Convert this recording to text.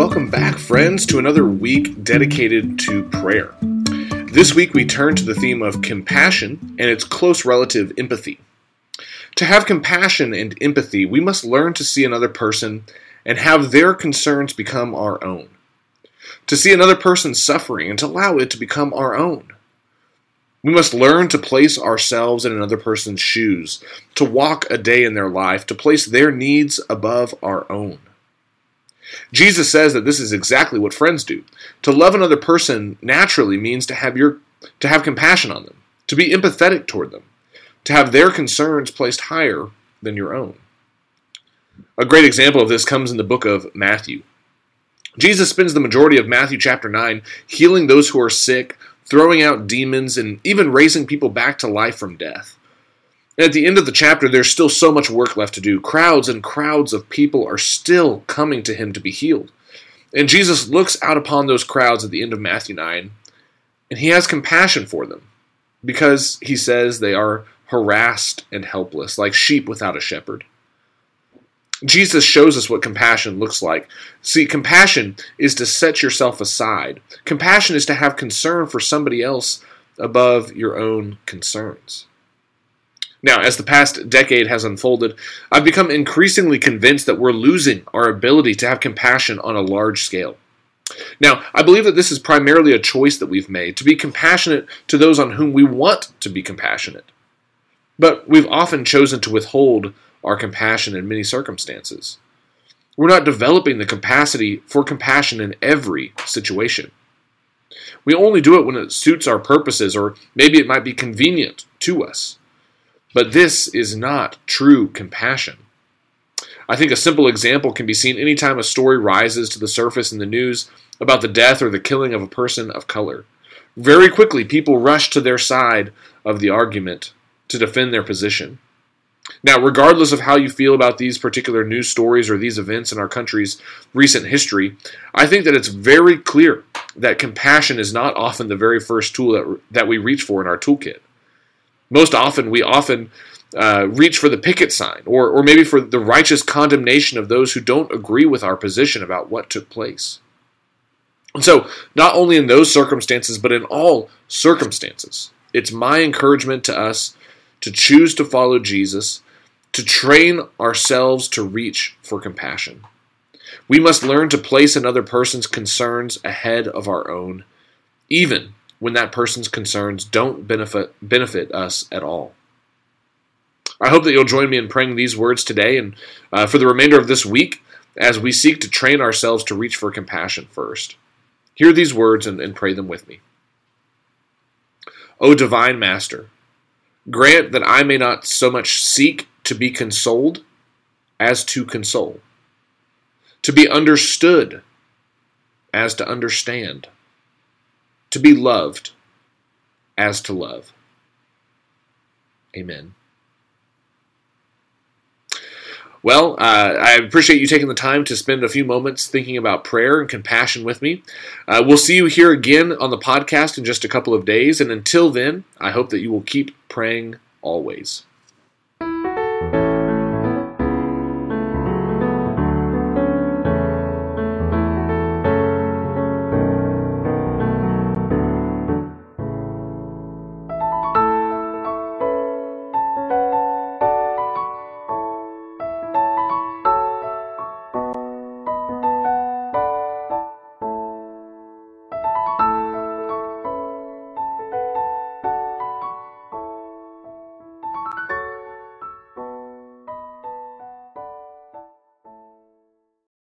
Welcome back, friends, to another week dedicated to prayer. This week we turn to the theme of compassion and its close relative, empathy. To have compassion and empathy, we must learn to see another person and have their concerns become our own. To see another person suffering and to allow it to become our own. We must learn to place ourselves in another person's shoes, to walk a day in their life, to place their needs above our own. Jesus says that this is exactly what friends do. To love another person naturally means to have your to have compassion on them, to be empathetic toward them, to have their concerns placed higher than your own. A great example of this comes in the book of Matthew. Jesus spends the majority of Matthew chapter 9 healing those who are sick, throwing out demons, and even raising people back to life from death. And at the end of the chapter, there's still so much work left to do. Crowds and crowds of people are still coming to him to be healed. And Jesus looks out upon those crowds at the end of Matthew 9, and he has compassion for them because he says they are harassed and helpless, like sheep without a shepherd. Jesus shows us what compassion looks like. See, compassion is to set yourself aside. Compassion is to have concern for somebody else above your own concerns. Now, as the past decade has unfolded, I've become increasingly convinced that we're losing our ability to have compassion on a large scale. Now, I believe that this is primarily a choice that we've made to be compassionate to those on whom we want to be compassionate. But we've often chosen to withhold our compassion in many circumstances. We're not developing the capacity for compassion in every situation. We only do it when it suits our purposes or maybe it might be convenient to us. But this is not true compassion. I think a simple example can be seen anytime a story rises to the surface in the news about the death or the killing of a person of color. Very quickly, people rush to their side of the argument to defend their position. Now, regardless of how you feel about these particular news stories or these events in our country's recent history, I think that it's very clear that compassion is not often the very first tool that, that we reach for in our toolkit. Most often, we often uh, reach for the picket sign or, or maybe for the righteous condemnation of those who don't agree with our position about what took place. And so, not only in those circumstances, but in all circumstances, it's my encouragement to us to choose to follow Jesus, to train ourselves to reach for compassion. We must learn to place another person's concerns ahead of our own, even when that person's concerns don't benefit benefit us at all. I hope that you'll join me in praying these words today and uh, for the remainder of this week as we seek to train ourselves to reach for compassion first. Hear these words and, and pray them with me. O divine Master, grant that I may not so much seek to be consoled as to console, to be understood as to understand to be loved as to love. Amen. Well, uh, I appreciate you taking the time to spend a few moments thinking about prayer and compassion with me. Uh, we'll see you here again on the podcast in just a couple of days. And until then, I hope that you will keep praying always.